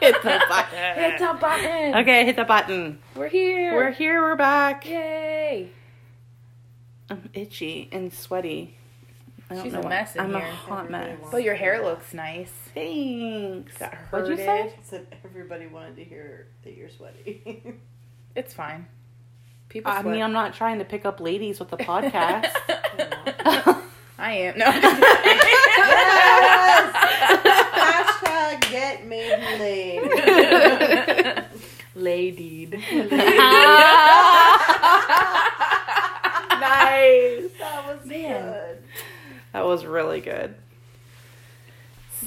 hit the button. Hit the button. Okay, hit the button. We're here. We're here. We're back. Yay. I'm itchy and sweaty. I don't She's know a why. mess in I'm a here. hot mess. But your hair looks nice. Thanks. Got What'd you say? herded. Said everybody wanted to hear that you're sweaty. It's fine. People I sweat. mean, I'm not trying to pick up ladies with the podcast. I am. No. I'm just kidding. Hashtag get maiden laid. Ladied. nice. That was Man. good. That was really good.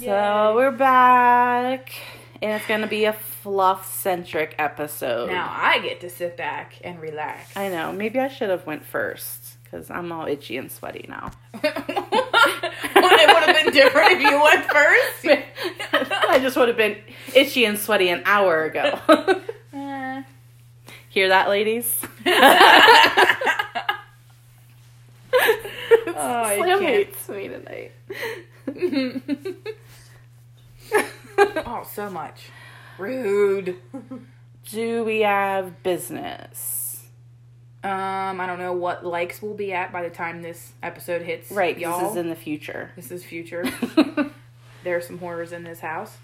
So Yay. we're back, and it's gonna be a fluff-centric episode. Now I get to sit back and relax. I know. Maybe I should have went first because I'm all itchy and sweaty now. it would have been different if you went first. I just would have been itchy and sweaty an hour ago. Uh, Hear that, ladies? Oh, Slam hates me tonight. oh, so much. Rude. Do we have business? Um, I don't know what likes we'll be at by the time this episode hits. Right, y'all. this is in the future. This is future. there are some horrors in this house.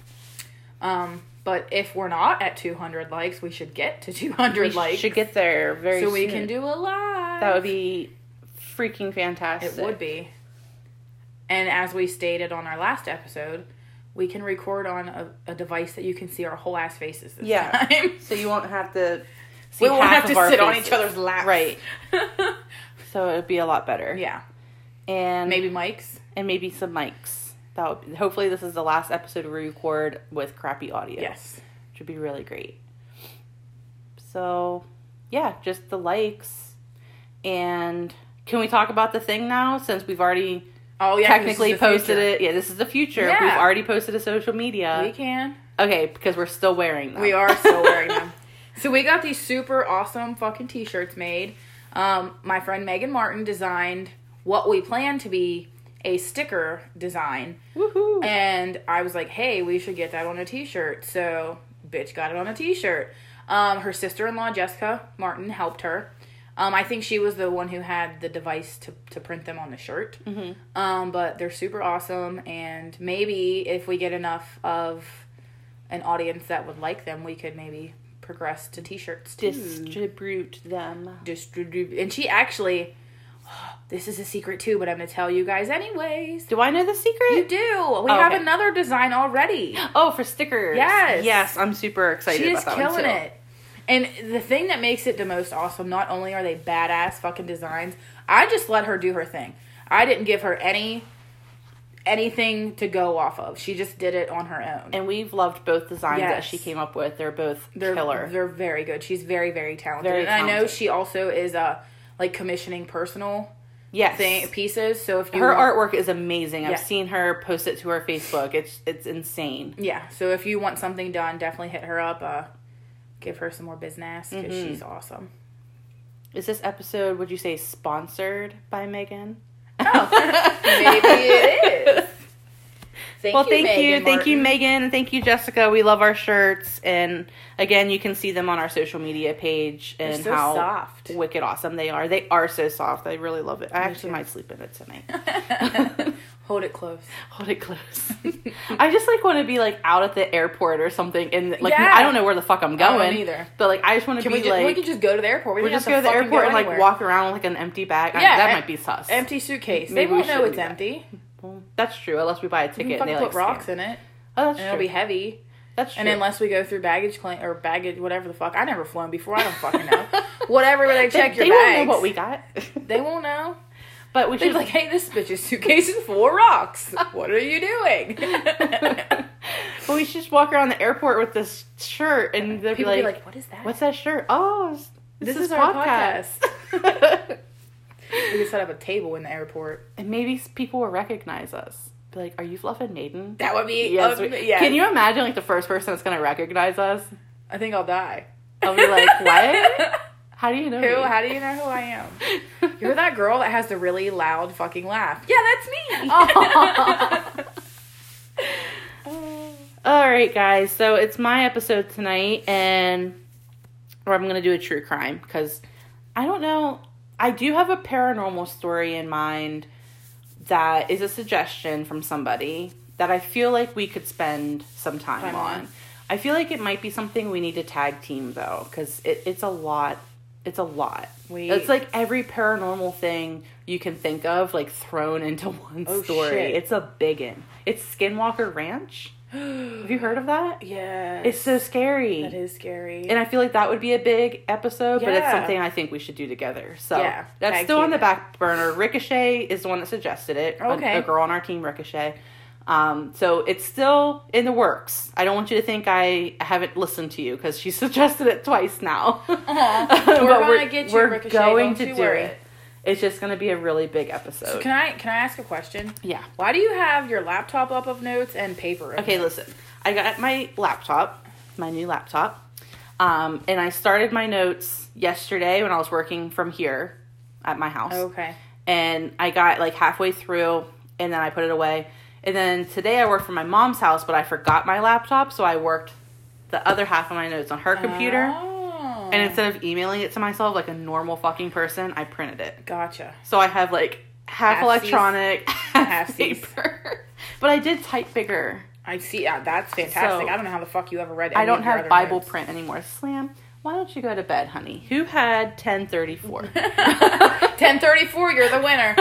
Um, but if we're not at 200 likes, we should get to 200 we likes. should get there very soon. so soon. we can do a live. That would be freaking fantastic. It would be. And as we stated on our last episode, we can record on a, a device that you can see our whole ass faces this Yeah. time. So you won't have to. We won't have to sit on each other's laps. Right. So it would be a lot better. yeah. And Maybe mics. and maybe some mics. That would be, hopefully this is the last episode we record with crappy audio. Yes. which would be really great. So, yeah, just the likes. And can we talk about the thing now since we've already Oh yeah, technically posted it? Yeah, this is the future. Yeah. We've already posted to social media. We can. okay, because we're still wearing them. We are still wearing them. So we got these super awesome fucking t-shirts made. Um, my friend Megan Martin designed what we plan to be a sticker design. Woohoo! And I was like, hey, we should get that on a t shirt. So, bitch got it on a t shirt. Um, her sister in law, Jessica Martin, helped her. Um, I think she was the one who had the device to, to print them on the shirt. Mhm. Um, but they're super awesome. And maybe if we get enough of an audience that would like them, we could maybe progress to t shirts too. Distribute them. Distribute. And she actually, this is a secret too, but I'm to tell you guys anyways. Do I know the secret? You do. We Oh, have okay. another design already. Oh, for stickers. Yes. Yes, I'm super excited She is about that one, killing it. And the thing that makes it the most awesome, not only are they badass fucking designs, I just let her do her thing. I didn't give her any anything to go off of. She just did it on her own. And we've loved both designs that she came up with. They're both they're killer. they're very good. She's very very talented. Very and I know she also is uh like commissioning personal yes. thing pieces. So if you her want- artwork is amazing. I've Yeah. seen her post it to her Facebook. It's it's insane. yeah, so if you want something done, definitely hit her up. Uh, give her some more business because Mhm. she's awesome. Is this episode would you say sponsored by Megan? Oh, maybe it is. Thank well, thank you, Megan thank you, Megan, and thank you, Jessica. We love our shirts, and again, you can see them on our social media page and so how soft. wicked awesome they are. They are so soft. I really love it. I Me actually too. might sleep in it tonight. Hold it close. Hold it close. I just like want to be like out at the airport or something, and like Yeah. I don't know where the fuck I'm I going either. But like I just want to be we, just, like we can just go to the airport? We we'll just go to the airport and like walk around with like an empty bag. I- Yeah, that em- might be sus. Empty suitcase. Maybe they we won't know it's empty. that. Well, that's true. Unless we buy a ticket and they like put rocks scan. in it, Oh, that's and true. it'll be heavy. that's true. And unless we go through baggage claim or baggage, whatever the fuck. I never flown before. I don't fucking know. whatever, but they check they, your they bags. won't know what we got. They won't know. but we They'd should like, "Hey, this bitch's suitcase is full of rocks. What are you doing?" Well, we should just walk around the airport with this shirt, and they'll be be like, like, "What is that?" "What's that shirt?" Oh, this, This is, is our podcast. We could set up a table in the airport. and maybe people will recognize us. Be like, "Are you Fluff and Maiden?" That would be. Yes, um, we- yes. Can you imagine like the first person that's gonna recognize us? I think I'll die. I'll be like, "What? How do you know?" Who? me?" How do you know who I am? You're that girl that has the really loud fucking laugh. Yeah, that's me. Aw. All right, guys. So it's my episode tonight, and or I'm gonna do a true crime because I don't know. I do have a paranormal story in mind that is a suggestion from somebody that I feel like we could spend some time, Time on. on. I feel like it might be something we need to tag team though, because it, it's a lot. It's a lot. We- it's like every paranormal thing you can think of, like thrown into one Oh, story. shit. It's a big one. It's Skinwalker Ranch. Have you heard of that? Yeah. It's so scary. That is scary. And I feel like that would be a big episode, but it's something I think we should do together. So Yeah, that's still on the back burner. Ricochet is the one that suggested it. A- Okay. A, girl on our team, Ricochet. Um, so it's still in the works. I don't want you to think I haven't listened to you because she suggested it twice now. But We're gonna get you, we're Ricochet, going don't to you do worry. it. It's just going to be a really big episode. So can I can I ask a question? yeah. Why do you have your laptop up of notes and paper? Okay, notes? listen. I got my laptop, my new laptop, um, and I started my notes yesterday when I was working from here at my house. Okay. And I got like halfway through, and then I put it away. And then today I worked from my mom's house, but I forgot my laptop, so I worked the other half of my notes on her computer. Oh. And instead of emailing it to myself like a normal fucking person, I printed it. gotcha. So I have like half Halfsies. electronic, half paper. but I did type bigger. I see. Yeah, that's fantastic. So- I don't know how the fuck you ever read. It. I don't have Bible print anymore. Slam, why don't you go to bed, honey? Who had 1034? Ten thirty four. You're the winner.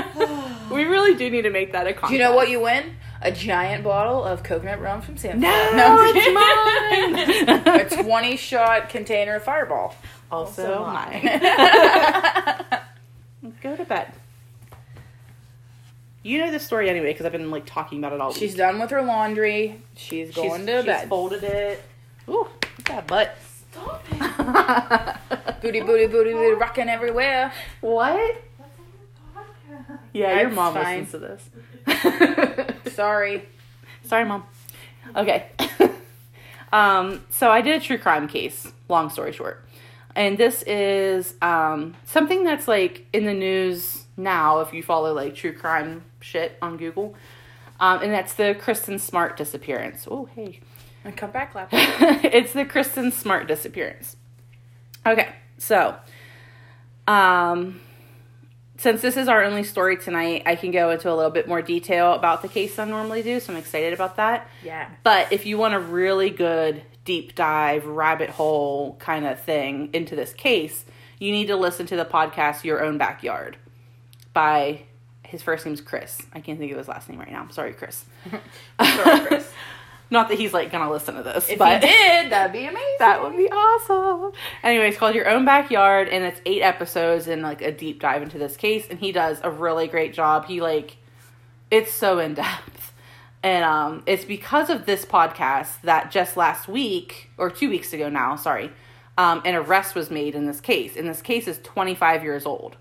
we really do need to make that a contest. Do you know what you win? A giant bottle of coconut rum from Samsung. No, I'm it's mine. a twenty shot container of Fireball. Also, Also mine. mine. go to bed. You know this story anyway because I've been like talking about it all She's week. done with her laundry. She's She's going to she's bed. folded it. Ooh, look at that butt. Stop it. Booty, booty, booty, booty, rocking everywhere. what? Yeah, your mom fine. listens to this. Sorry. Sorry, mom. Okay. um, so I did a true crime case, long story short. And this is um, something that's like in the news now if you follow like true crime shit on Google. Um, and that's the Kristin Smart disappearance. Oh, hey. And come back, lap. it's the Kristin Smart disappearance. Okay, so um since this is our only story tonight, I can go into a little bit more detail about the case than I normally do, so I'm excited about that. Yeah. But if you want a really good deep dive, rabbit hole kind of thing into this case, you need to listen to the podcast Your Own Backyard by his first name's Chris. I can't think of his last name right now. Sorry, Chris. Sorry, Chris. Not that he's like gonna listen to this, If but you did, that'd be amazing. that would be awesome. Anyway, it's called Your Own Backyard, and it's eight episodes and like a deep dive into this case. And he does a really great job. He like, it's so in depth, and um, it's because of this podcast that just last week or two weeks ago now, sorry, um, an arrest was made in this case. And this case is 25 years old,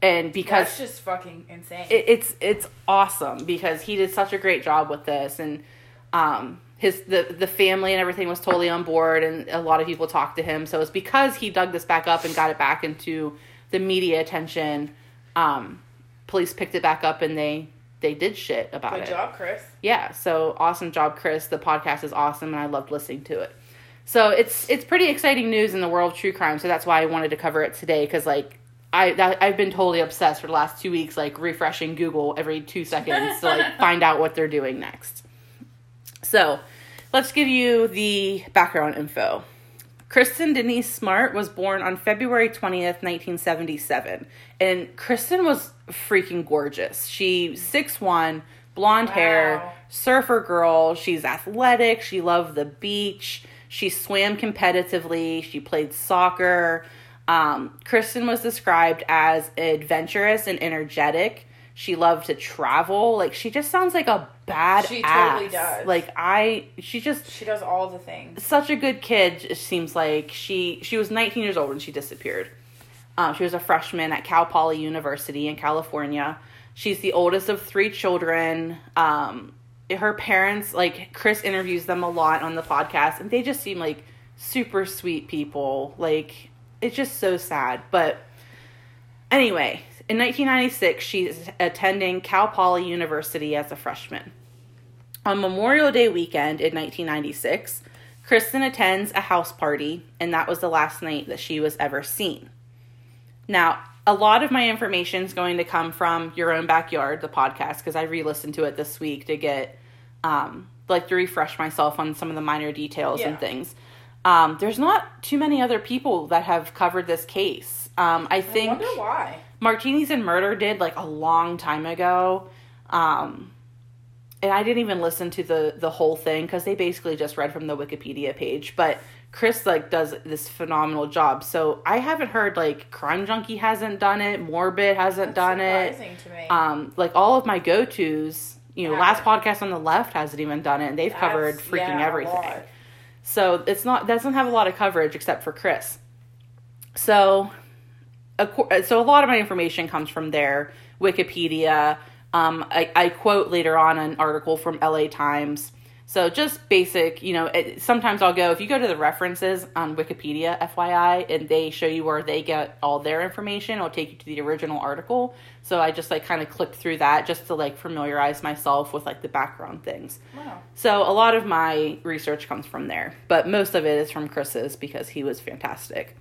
and because That's just fucking insane. it, it's it's awesome because he did such a great job with this and um his the the family and everything was totally on board and a lot of people talked to him so it's because he dug this back up and got it back into the media attention um police picked it back up and they they did shit about Good it Good job, Chris. yeah so awesome job chris the podcast is awesome and i loved listening to it so it's it's pretty exciting news in the world of true crime so that's why i wanted to cover it today because like I, that, I've been totally obsessed for the last two weeks, like refreshing Google every two seconds to like find out what they're doing next. So, let's give you the background info. Kristin Denise Smart was born on February 20th, 1977. And Kristin was freaking gorgeous. She's 6'1, blonde hair, surfer girl. She's athletic. She loved the beach. She swam competitively. She played soccer. Um, Kristin was described as adventurous and energetic. She loved to travel. Like, she just sounds like a bad She totally does. Like, I, she just, She does all the things. such a good kid it seems like. She she was 19 years old when she disappeared. Um, she was a freshman at cal poly university in california. She's the oldest of three children. Um, her parents like chris interviews them a lot on the podcast and they just seem like super sweet people. Like it's just so sad. But anyway in 1996 she's attending cal poly university as a freshman On Memorial Day weekend in 1996, Kristin attends a house party, and that was the last night that she was ever seen. Now, a lot of my information is going to come from Your Own Backyard, the podcast, because I re listened to it this week to get, um, like, to refresh myself on some of the minor details Yeah. and things. Um, there's not too many other people that have covered this case. Um, I I think wonder why. Martinis and Murder did like a long time ago. Um, and I didn't even listen to the the whole thing because they basically just read from the Wikipedia page. But Chris like does this phenomenal job. So I haven't heard like Crime Junkie hasn't done it, Morbid hasn't done it. To me. Um, like all of my go tos, you know, Yeah. last podcast on the left hasn't even done it, and they've covered freaking yeah, everything. So it's not doesn't have a lot of coverage except for Chris. So, so a lot of my information comes from there, Wikipedia. Um, I, I quote later on an article from LA Times. So just basic, you know. It, sometimes I'll go if you go to the references on Wikipedia, FYI, and they show you where they get all their information. It'll take you to the original article. So I just like kind of clicked through that just to like familiarize myself with like the background things. Wow. So a lot of my research comes from there, but most of it is from Chris's because he was fantastic.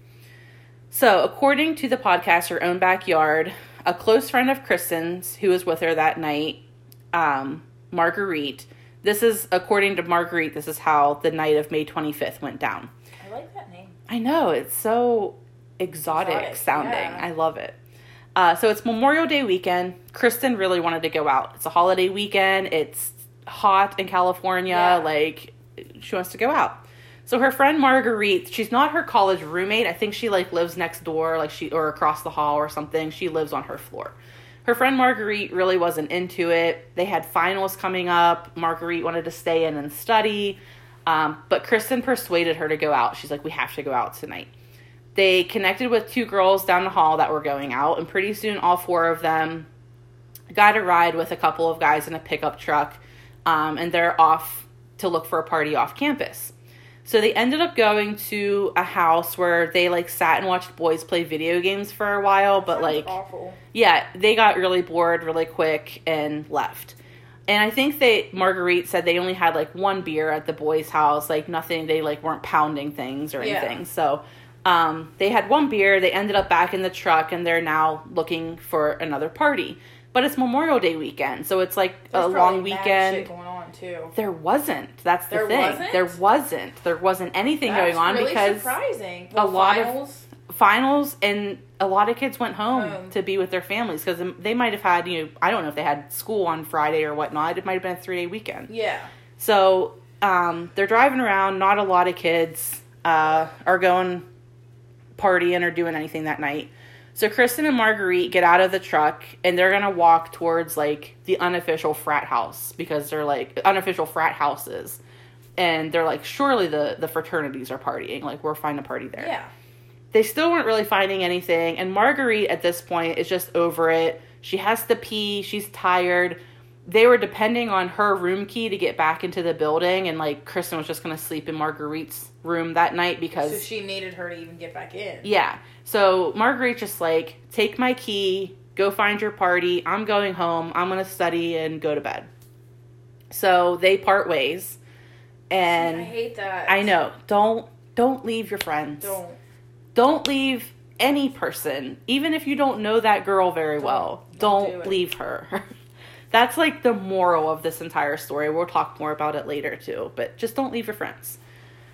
So, according to the podcast Her Own Backyard, a close friend of Kristin's who was with her that night, um, Marguerite, this is according to Marguerite, this is how the night of May 25th went down. I like that name. I know, it's so exotic, Exotic, sounding. yeah. I love it. Uh, so it's Memorial Day weekend. Kristin really wanted to go out. It's a holiday weekend. It's hot in California. Yeah. Like, she wants to go out. So her friend Marguerite, she's not her college roommate. I think she like lives next door, like she or across the hall or something. She lives on her floor. Her friend Marguerite really wasn't into it. They had finals coming up. Marguerite wanted to stay in and study. Um, but Kristin persuaded her to go out. She's like, we have to go out tonight. They connected with two girls down the hall that were going out, and pretty soon all four of them got a ride with a couple of guys in a pickup truck, um, and they're off to look for a party off campus. So they ended up going to a house where they like sat and watched boys play video games for a while, but like awful. yeah, they got really bored really quick and left. And I think they Marguerite said they only had like one beer at the boys' house, like nothing. They like weren't pounding things or Yeah. anything. So um, they had one beer. They ended up back in the truck, and they're now looking for another party. But it's Memorial Day weekend, so it's like There's a long weekend. Shit going on too. There wasn't. That's the There thing. wasn't? There wasn't. There wasn't anything That's going on really because surprising. a Well, lot of- finals, finals and a lot of kids went home Home. to be with their families because they might have had you know I don't know if they had school on Friday or whatnot. It might have been a three day weekend. yeah. So um, they're driving around. Not a lot of kids uh, are going partying or doing anything that night. So Kristin and Marguerite get out of the truck and they're gonna walk towards like the unofficial frat house because they're like unofficial frat houses, and they're like surely the the fraternities are partying. Like we're finding a party there. Yeah. they still weren't really finding anything and marguerite at this point is just over it. She has to pee. She's tired they were depending on her room key to get back into the building and like kristin was just going to sleep in marguerite's room that night because So she needed her to even get back in. yeah so marguerite just like take my key go find your party i'm going home i'm going to study and go to bed so they part ways and I hate that. I know don't don't leave your friends Don't. don't leave any person, even if you don't know that girl very well. don't Don't, do leave her. That's like the moral of this entire story. We'll talk more about it later too, but just don't leave your friends.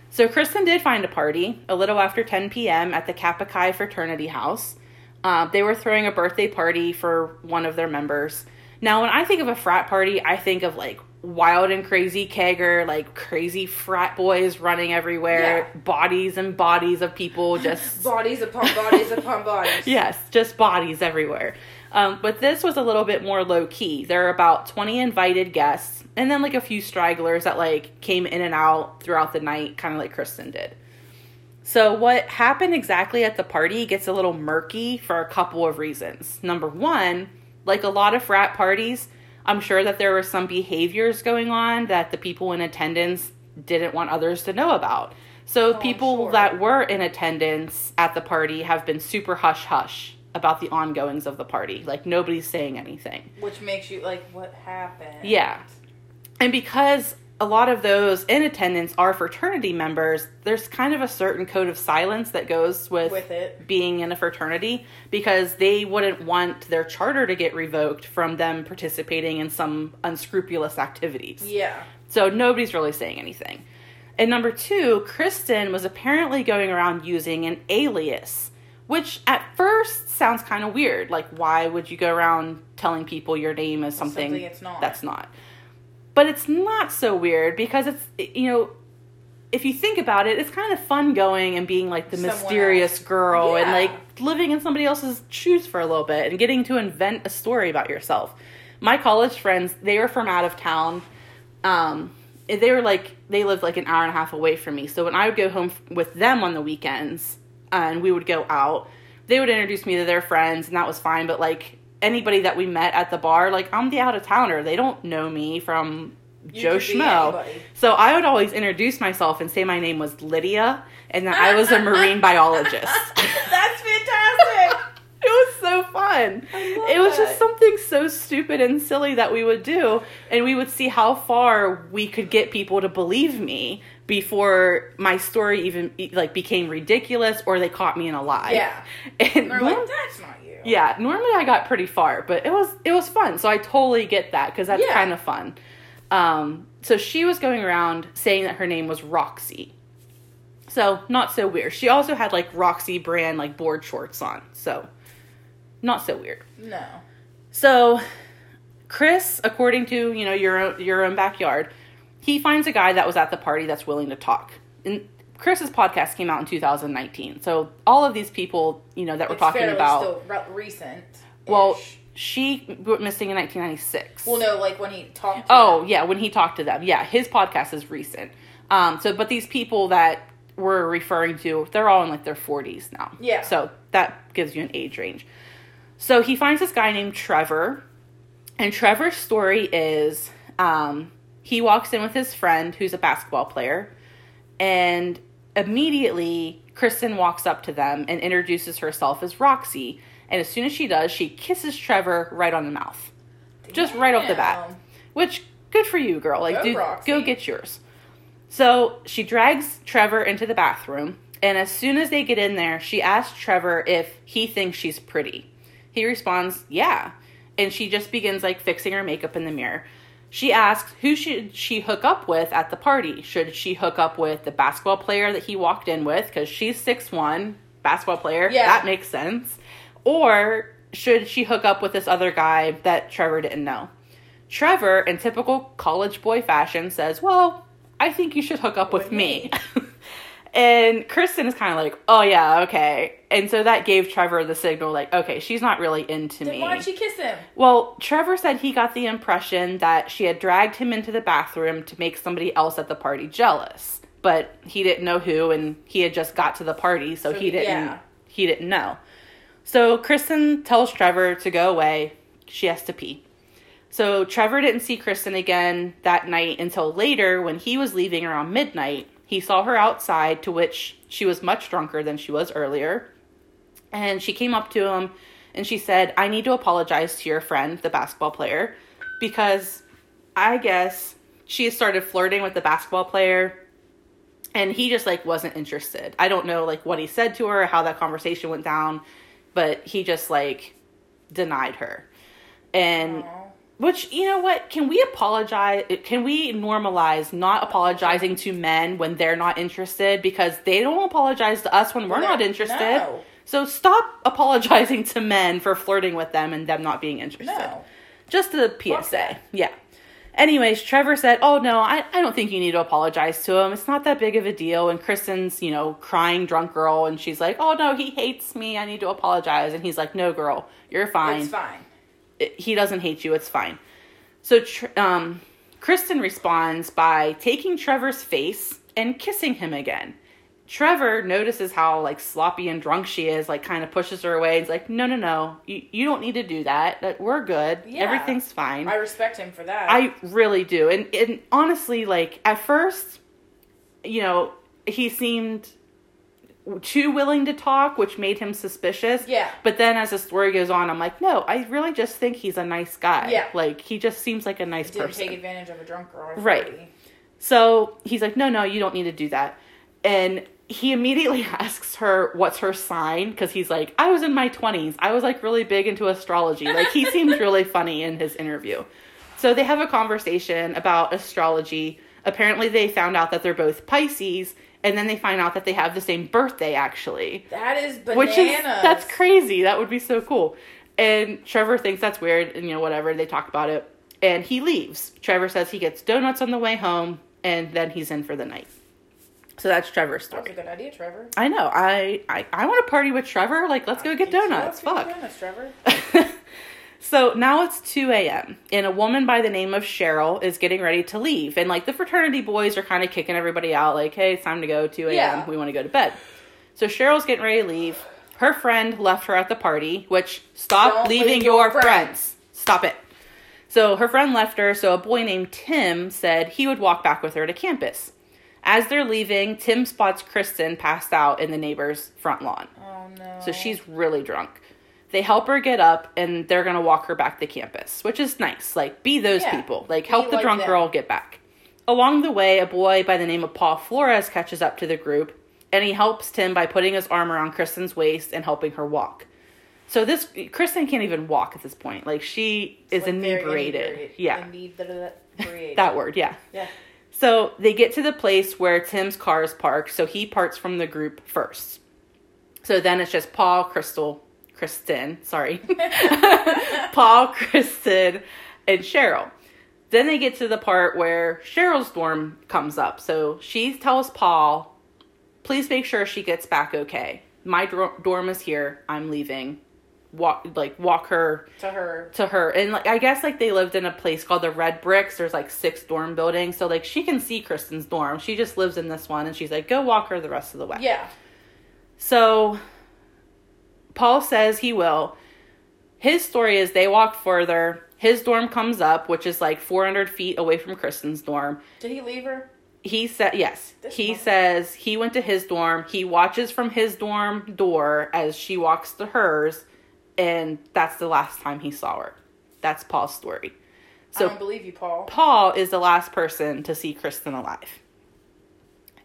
So Kristin did find a party a little after 10 p.m. at the Kappa Chi fraternity house. Uh, they were throwing a birthday party for one of their members. Now, when I think of a frat party, I think of like wild and crazy kegger, like crazy frat boys running everywhere, Yeah. bodies and bodies of people just Bodies upon bodies upon bodies. yes, just bodies everywhere. Um, but this was a little bit more low key. There are about 20 invited guests, and then like a few stragglers that like came in and out throughout the night, kind of like Kristin did. So, what happened exactly at the party gets a little murky for a couple of reasons. Number one, like a lot of frat parties, I'm sure that there were some behaviors going on that the people in attendance didn't want others to know about. So, Oh, people sure. that were in attendance at the party have been super hush hush about the ongoings of the party. Like, nobody's saying anything. Which makes you like, what happened? Yeah. And because a lot of those in attendance are fraternity members, there's kind of a certain code of silence that goes with, With it. being in a fraternity because they wouldn't want their charter to get revoked from them participating in some unscrupulous activities. Yeah. So nobody's really saying anything. And number two, Kristin was apparently going around using an alias, which at first sounds kind of weird. Like, why would you go around telling people your name is something, Something it's not. that's not? But it's not so weird because it's, you know, if you think about it, it's kind of fun going and being like the Someone mysterious else. girl and like living in somebody else's shoes for a little bit and getting to invent a story about yourself. My college friends, they were from out of town. Um, they were like they lived like an hour and a half away from me. So when I would go home f- with them on the weekends and we would go out, they would introduce me to their friends and that was fine. But like anybody that we met at the bar, like I'm the out of towner. They don't know me from You Joe Schmo. So I would always introduce myself and say my name was Lydia and that I was a marine biologist. That's fantastic. It was so fun. I love It was that. just something so stupid and silly that we would do, and we would see how far we could get people to believe me before my story even like became ridiculous or they caught me in a lie. Yeah. and They're like, that's not you. yeah, normally I got pretty far, but it was it was fun. So I totally get that because that's Yeah. kind of fun. Um, so she was going around saying that her name was Roxy. So not so weird. She also had like Roxy brand like board shorts on. So not so weird. No. So Chris, according to you know your own, your own backyard, he finds a guy that was at the party that's willing to talk. And Chris's podcast came out in 2019. So all of these people, you know, that we're It's talking about. still re- recent. Well, she went missing in 1996. well, no, like when he talked. To Oh, them. yeah, when he talked to them. Yeah, his podcast is recent. Um, so, but these people that we're referring to, they're all in like their 40s now. Yeah. So that gives you an age range. So he finds this guy named Trevor, and Trevor's story is um, he walks in with his friend who's a basketball player, and immediately Kristin walks up to them and introduces herself as Roxy. And as soon as she does, she kisses Trevor right on the mouth. Just right off the bat. Which good for you, girl. Like, Go, dude, Roxy. go get yours. So she drags Trevor into the bathroom, and as soon as they get in there, she asks Trevor if he thinks she's pretty. He responds, "Yeah," and she just begins like fixing her makeup in the mirror. She asks who should she hook up with at the party. Should she hook up with the basketball player that he walked in with because she's six one, basketball player? Yeah. that makes sense. Or should she hook up with this other guy that Trevor didn't know? Trevor, in typical college boy fashion, says, Well, I think you should hook up with, With me. me. and Kristin is kind of like, Oh, yeah, okay. And so that gave Trevor the signal, like, Okay, she's not really into Then me. why'd she kiss him? Well, Trevor said he got the impression that she had dragged him into the bathroom to make somebody else at the party jealous. But he didn't know who and he had just got to the party, so, So, he didn't yeah. he didn't know. So Kristin tells Trevor to go away. She has to pee. So Trevor didn't see Kristin again that night until later when he was leaving around midnight. He saw her outside, to which she was much drunker than she was earlier. And she came up to him and she said, I need to apologize to your friend, the basketball player, because I guess she started flirting with the basketball player and he just like wasn't interested. I don't know like what he said to her, how that conversation went down, but he just like denied her. And Aw. Which you know what? Can we apologize? Can we normalize not apologizing to men when they're not interested because they don't apologize to us when we're No, not interested? no. So stop apologizing to men for flirting with them and them not being interested. No. Just a PSA. Yeah. Anyways, Trevor said, Oh, no, I, I don't think you need to apologize to him. It's not that big of a deal. And Kristin's, you know, crying drunk girl. And she's like, Oh, no, he hates me. I need to apologize. And he's like, No, girl, you're fine. It's fine. He doesn't hate you. It's fine. So, um, Kristin responds by taking Trevor's face and kissing him again. Trevor notices how like sloppy and drunk she is, like kind of pushes her away. He's like, "No, no, no, you, you don't need to do that. That we're good. Yeah. Everything's fine." I respect him for that. I really do. And and honestly, like at first, you know, he seemed too willing to talk, which made him suspicious. Yeah. But then as the story goes on, I'm like, no, I really just think he's a nice guy. Yeah. Like he just seems like a nice Didn't person. take advantage of a drunk girl. Right. 40. So he's like, no, no, you don't need to do that. And he immediately asks her what's her sign because he's like, I was in my 20s. I was like really big into astrology. Like he seems really funny in his interview. So they have a conversation about astrology. Apparently, they found out that they're both Pisces, and then they find out that they have the same birthday actually. That is bananas. Which is that's crazy. That would be so cool. And Trevor thinks that's weird, and you know whatever. They talk about it, and he leaves. Trevor says he gets donuts on the way home, and then he's in for the night. So that's Trevor's That was a story. good idea, Trevor. I know. I I, I want to party with Trevor. Like, let's go get donuts. Fuck. get donuts, Trevor. So now it's 2 a.m. and a woman by the name of Cheryl is getting ready to leave. And like the fraternity boys are kind of kicking everybody out, like, hey, it's time to go, 2 a.m. Yeah. We want to go to bed. So Cheryl's getting ready to leave. Her friend left her at the party, which stop Don't leaving your friends. friends. Stop it. So her friend left her, so a boy named Tim said he would walk back with her to campus. As they're leaving, Tim spots Kristin passed out in the neighbor's front lawn. Oh no. So she's really drunk. They help her get up and they're going to walk her back to campus, which is nice. Like, be those Yeah. people. Like, Be help the like drunk them. girl get back. Along the way, a boy by the name of Paul Flores catches up to the group and he helps Tim by putting his arm around Kristin's waist and helping her walk. So this Kristin can't even walk at this point. Like she is Like, inebriated. inebriated. Yeah. Inebriated. That word, yeah. Yeah. So they get to the place where Tim's car is parked, so he parts from the group first. So then it's just Paul, Crystal, Kristin, sorry. Paul, Kristin, and Cheryl. Then they get to the part where Cheryl's dorm comes up. So she tells Paul, please make sure she gets back okay. My dorm is here. I'm leaving. Walk like walk her To her. to her and like i guess like they lived in a place called the red bricks there's like six dorm buildings so like she can see kristin's dorm she just lives in this one and she's like go walk her the rest of the way Yeah. so paul says he will. His story is they walk further. His dorm comes up which is like 400 feet away from kristin's dorm. Did he leave her? he said yes. This he one. says he went to his dorm. He watches from his dorm door as she walks to hers and that's the last time he saw her. That's paul's story. I so don't believe you, Paul. paul is the last person to see kristin alive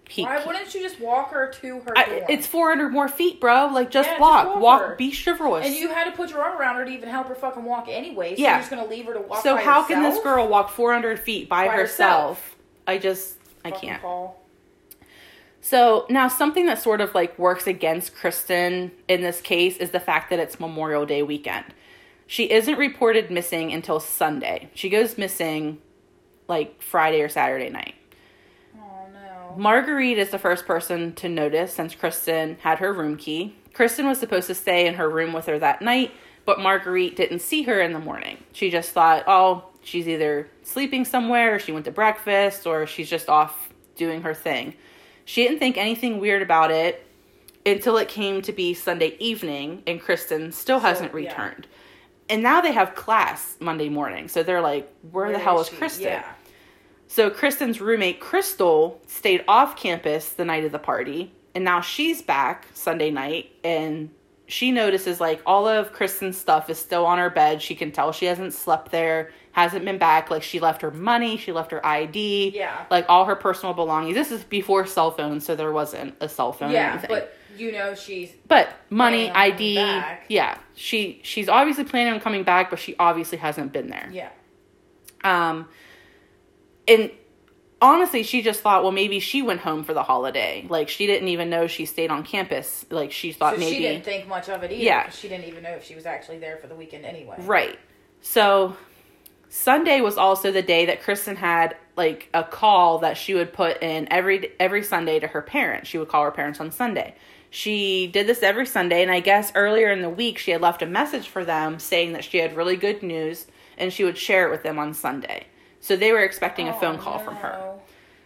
he, Why wouldn't you just walk her to her I, it's 400 more feet bro like just Yeah, just walk walk walk, be chivalrous and you had to put your arm around her to even help her fucking walk anyway. So Yeah. you're just gonna leave her to walk. so how can this girl walk 400 feet by, By herself? herself. i just i Fucking can't Paul. So now something that sort of like works against Kristin in this case is the fact that it's Memorial Day weekend. She isn't reported missing until Sunday. She goes missing like Friday or Saturday night. Marguerite is the first person to notice since Kristin had her room key. Kristin was supposed to stay in her room with her that night, but Marguerite didn't see her in the morning. She just thought, oh, she's either sleeping somewhere, or she went to breakfast, or she's just off doing her thing. She didn't think anything weird about it until it came to be Sunday evening, and Kristin still So, hasn't yeah. returned. And now they have class Monday morning, so they're like, where, the hell is she? Kristin? Yeah. So Kristin's roommate Crystal stayed off campus the night of the party, and now she's back Sunday night and she notices like all of Kristin's stuff is still on her bed. She can tell she hasn't slept there, hasn't been back. Like she left her money, she left her ID, Yeah. like all her personal belongings. This is before cell phones, so there wasn't a cell phone Yeah, but you know she's But money, ID, yeah. She she's obviously planning on coming back, but she obviously hasn't been there. yeah. Um, and honestly, she just thought, well, maybe she went home for the holiday. Like she didn't even know she stayed on campus. Like she thought So maybe she didn't think much of it either. Yeah. She didn't even know if she was actually there for the weekend anyway. right. So Sunday was also the day that Kristin had like a call that she would put in every every Sunday to her parents. She would call her parents on Sunday. She did this every Sunday, and I guess earlier in the week she had left a message for them saying that she had really good news and she would share it with them on Sunday. So they were expecting a Oh, phone call from her.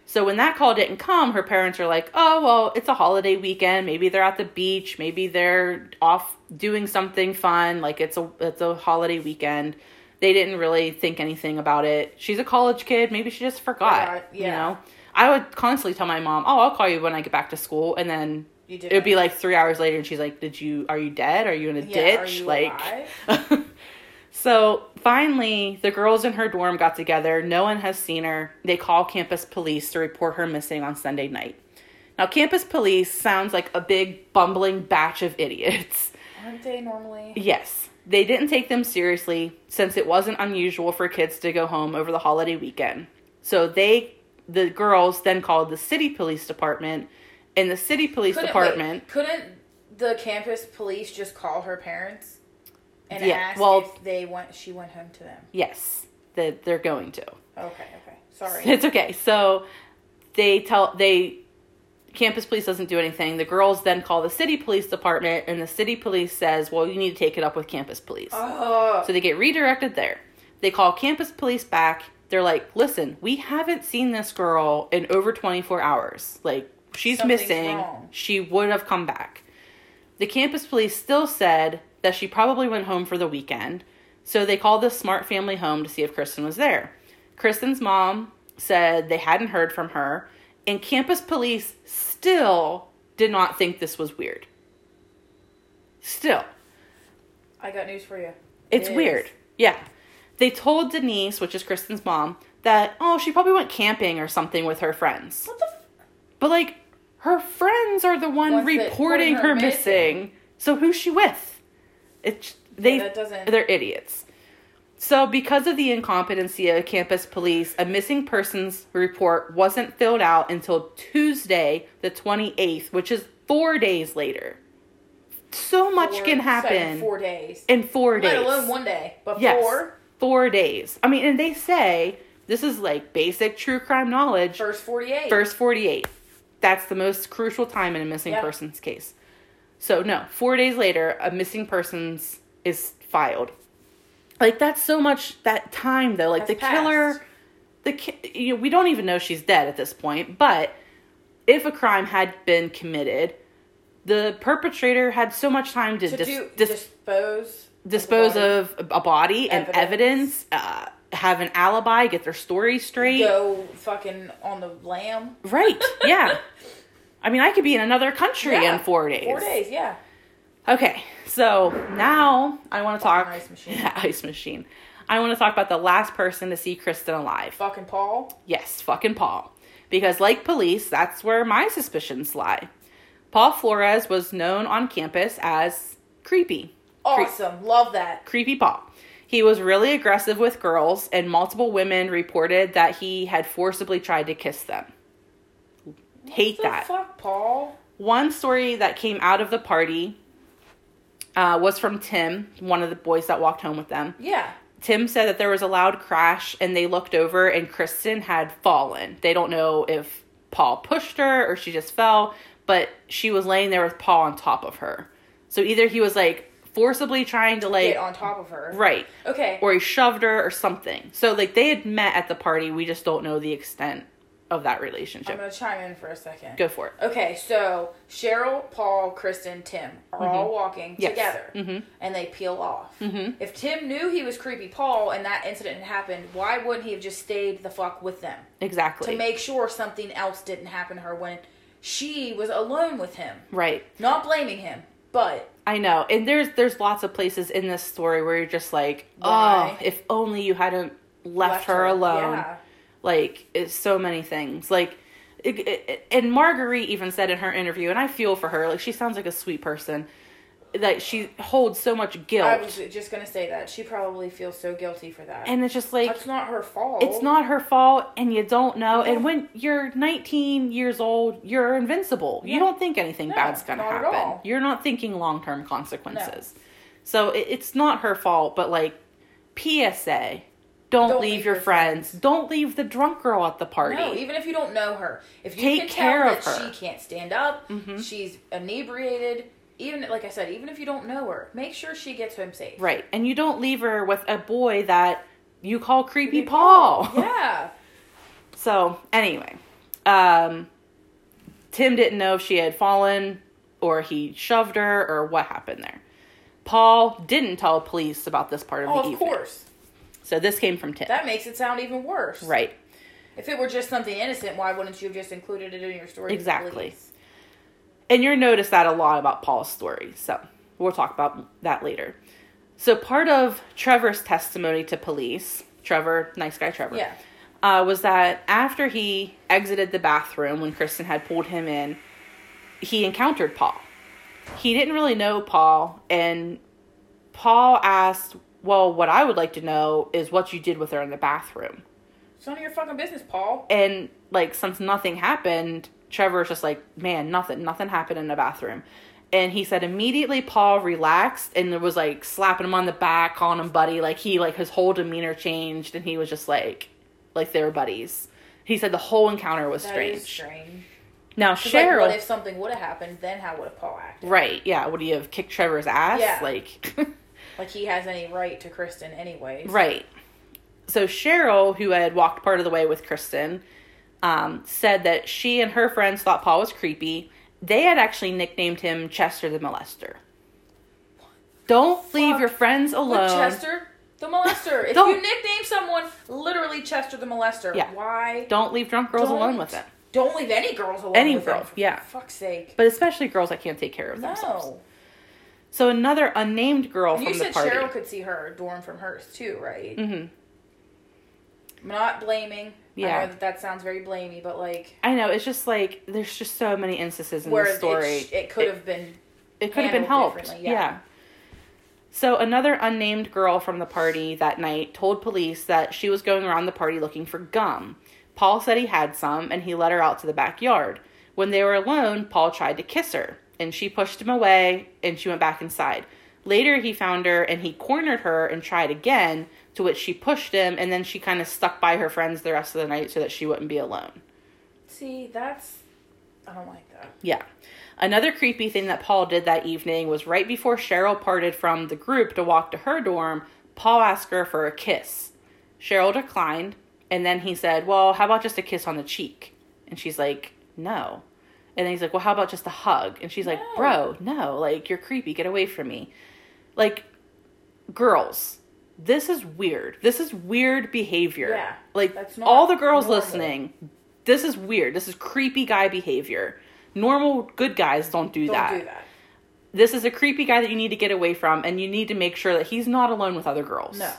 So when that call didn't come, her parents are like, "Oh, well, it's a holiday weekend. Maybe they're at the beach. Maybe they're off doing something fun. Like it's a it's a holiday weekend." They didn't really think anything about it. She's a college kid. Maybe she just forgot. Forgot, You know. I would constantly tell my mom, "Oh, I'll call you when I get back to school," and then it would be like three hours later, and she's like, "Did you? Are you dead? Are you in a Yeah, ditch?" like? so finally, the girls in her dorm got together. No one has seen her. They call campus police to report her missing on Sunday night. Now, campus police sounds like a big bumbling batch of idiots. Aren't they normally? Yes, they didn't take them seriously since it wasn't unusual for kids to go home over the holiday weekend. So they, the girls, then called the city police department, and the city police Couldn't, department. wait, couldn't the campus police just call her parents and Yeah, well- if they went? She went home to them. Yes, that they're going to. Okay, okay. Sorry. It's okay. So they tell they campus police doesn't do anything. The girls then call the city police department, and the city police says, "Well, you need to take it up with campus police." oh, So they get redirected there. They call campus police back. They're like, "Listen, we haven't seen this girl in over 24 hours. Like, she's Something's missing. wrong." She would have come back." The campus police still said that she probably went home for the weekend. So they called the Smart family home to see if Kristin was there. Kristin's mom said they hadn't heard from her, and campus police still did not think this was weird. Still. I got news for you. It's It weird. Yeah. They told Denise, which is Kristin's mom, that, oh, she probably went camping or something with her friends. What the? F- But, like, her friends are the one that reporting her her missing. missing. So who's she with? It's they that doesn't- they're idiots. So because of the incompetency of campus police, a missing persons report wasn't filled out until Tuesday, the 28th, which is 4 days later. So much four- can happen Four days. in 4 days. Let alone one day, but Yes. four. Four days. I mean, and they say this is like basic true crime knowledge. First forty-eight. First 48. That's the most crucial time in a missing Yeah. persons case. So, no, four days later, a missing persons is filed. Like, that's so much that time, though. Like, Has the killer, the ki- you know, we don't even know she's dead at this point, but if a crime had been committed, the perpetrator had so much time to, to dis- do, dis- dispose. dispose body, of a body and evidence, Evidence. uh, have an alibi, get their story straight. Go fucking on the lam. Right. Yeah. I mean, I could be in another country Yeah, in four days. Four days, yeah. Okay. So now I want to talk. Ice machine. Yeah, ice machine. I want to talk about the last person to see Kristin alive. Fucking Paul. Yes, fucking Paul. Because, like police, that's where my suspicions lie. Paul Flores was known on campus as creepy. Cre- Awesome. Love that. creepy Paul. He was really aggressive with girls, and multiple women reported that he had forcibly tried to kiss them. Hate What that. fuck, Paul? One story that came out of the party uh, was from Tim, one of the boys that walked home with them. Yeah. Tim said that there was a loud crash, and they looked over, and Kristin had fallen. They don't know if Paul pushed her or she just fell, but she was laying there with Paul on top of her. So either he was like forcibly trying to like Get on top of her. right, Okay. or he shoved her or something. So like they had met at the party. We just don't know the extent of that relationship. I'm gonna chime in for a second. Go for it. Okay, so Cheryl, Paul, Kristin, Tim are all walking Yes. together, Mhm. and they peel off. Mhm. If Tim knew he was creepy Paul and that incident had happened, why wouldn't he have just stayed the fuck with them Exactly. to make sure something else didn't happen to her when she was alone with him? right. Not blaming him, but I know. And there's there's lots of places in this story where you're just like, Why? oh, if only you hadn't left, her, alone. Yeah. Like it's so many things. Like it, it, and Marguerite even said in her interview, and I feel for her. Like she sounds like a sweet person. That she holds so much guilt, I was just gonna say that she probably feels so guilty for that. and it's just like That's not her fault. it's not her fault, and you don't know. And when you're 19 years old, you're invincible. You don't think anything No, bad's gonna happen. You're not thinking long term consequences. So it, it's not her fault, but like PSA. Don't, leave, your friends. Don't leave the drunk girl at the party. No, even if you don't know her, if you Take can care tell of that her. Mm-hmm. she can't stand up, she's inebriated. Even like I said, even if you don't know her, make sure she gets home safe. right. And you don't leave her with a boy that you call creepy Paul. Yeah. So anyway, um, Tim didn't know if she had fallen or he shoved her or what happened there. Paul didn't tell police about this part of Oh, the of evening. course. So this came from Tim. That makes it sound even worse. right. If it were just something innocent, why wouldn't you have just included it in your story? Exactly. And you'll notice that a lot about Paul's story. So we'll talk about that later. So part of Trevor's testimony to police, Trevor, nice guy Trevor, Yeah. uh, was that after he exited the bathroom when Kristin had pulled him in, he encountered Paul. He didn't really know Paul, and Paul asked, Well, what I would like to know is what you did with her in the bathroom. It's none of your fucking business, Paul. And, like, since nothing happened, Trevor's just like, Man, nothing, nothing happened in the bathroom. And he said immediately Paul relaxed and was like slapping him on the back, calling him buddy. Like he like his whole demeanor changed and he was just like like they were buddies. He said the whole encounter was That strange. strange. Now 'Cause, like, Cheryl what if something would have happened? Then how would have Paul acted? Right, yeah. Would he have kicked Trevor's ass? Yeah. Like Like he has any right to Kristin, anyways. Right. So Cheryl, who had walked part of the way with Kristin, um, said that she and her friends thought Paul was creepy. They had actually nicknamed him Chester the Molester. Don't leave your friends With alone. Chester the molester. If Don't- you nickname someone literally Chester the molester, Yeah. why? Don't leave drunk girls alone with Don't. it. Don't leave any girls alone. Any with girl, for yeah. Fuck's sake. But especially girls that can't take care of themselves. So another unnamed girl And from the party. you said. Cheryl could see her dorm from hers too, right? hmm I'm not blaming. Yeah. I know that that sounds very blamey, but like I know it's just like there's just so many instances in where the story. it, it could have been. it could have been helped. Yeah. yeah. So another unnamed girl from the party that night told police that she was going around the party looking for gum. Paul said he had some and he let her out to the backyard. When they were alone, Paul tried to kiss her and she pushed him away and she went back inside. Later he found her and he cornered her and tried again, to which she pushed him and then she kind of stuck by her friends the rest of the night so that she wouldn't be alone. See, that's. I don't like that. Yeah. Another creepy thing that Paul did that evening was right before Cheryl parted from the group to walk to her dorm, Paul asked her for a kiss. Cheryl declined, and then he said, Well, how about just a kiss on the cheek? And she's like, No. And then he's like, Well, how about just a hug? And she's like, Bro, no, like, you're creepy, get away from me. Like, girls, this is weird. This is weird behavior. Yeah, Like, that's not all the girls normal. listening, this is weird. This is creepy guy behavior. Normal good guys don't do Don't that. do that. This is a creepy guy that you need to get away from, and you need to make sure that he's not alone with other girls. No.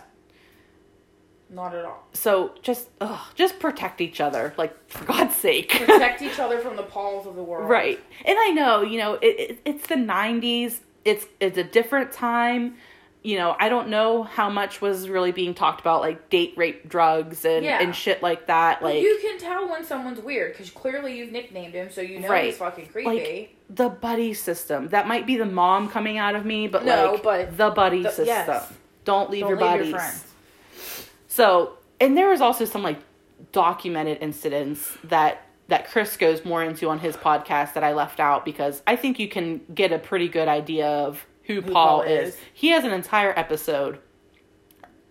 Not at all. So just, ugh, just protect each other, like for God's sake. Protect each other from the paws of the world. right. And I know, you know, it, it, it's the '90s. It's it's a different time. You know, I don't know how much was really being talked about, like date rape, drugs, and Yeah. and shit like that. Like you can tell when someone's weird because clearly you've nicknamed him, so you know Right. he's fucking creepy. like the buddy system. That might be the mom coming out of me, but No, like but the buddy the- system. yes. Don't leave Don't your leave buddies. your friends. So, and there was also some like documented incidents that that Chris goes more into on his podcast that I left out because I think you can get a pretty good idea of who, Paul, Paul is. is. He has an entire episode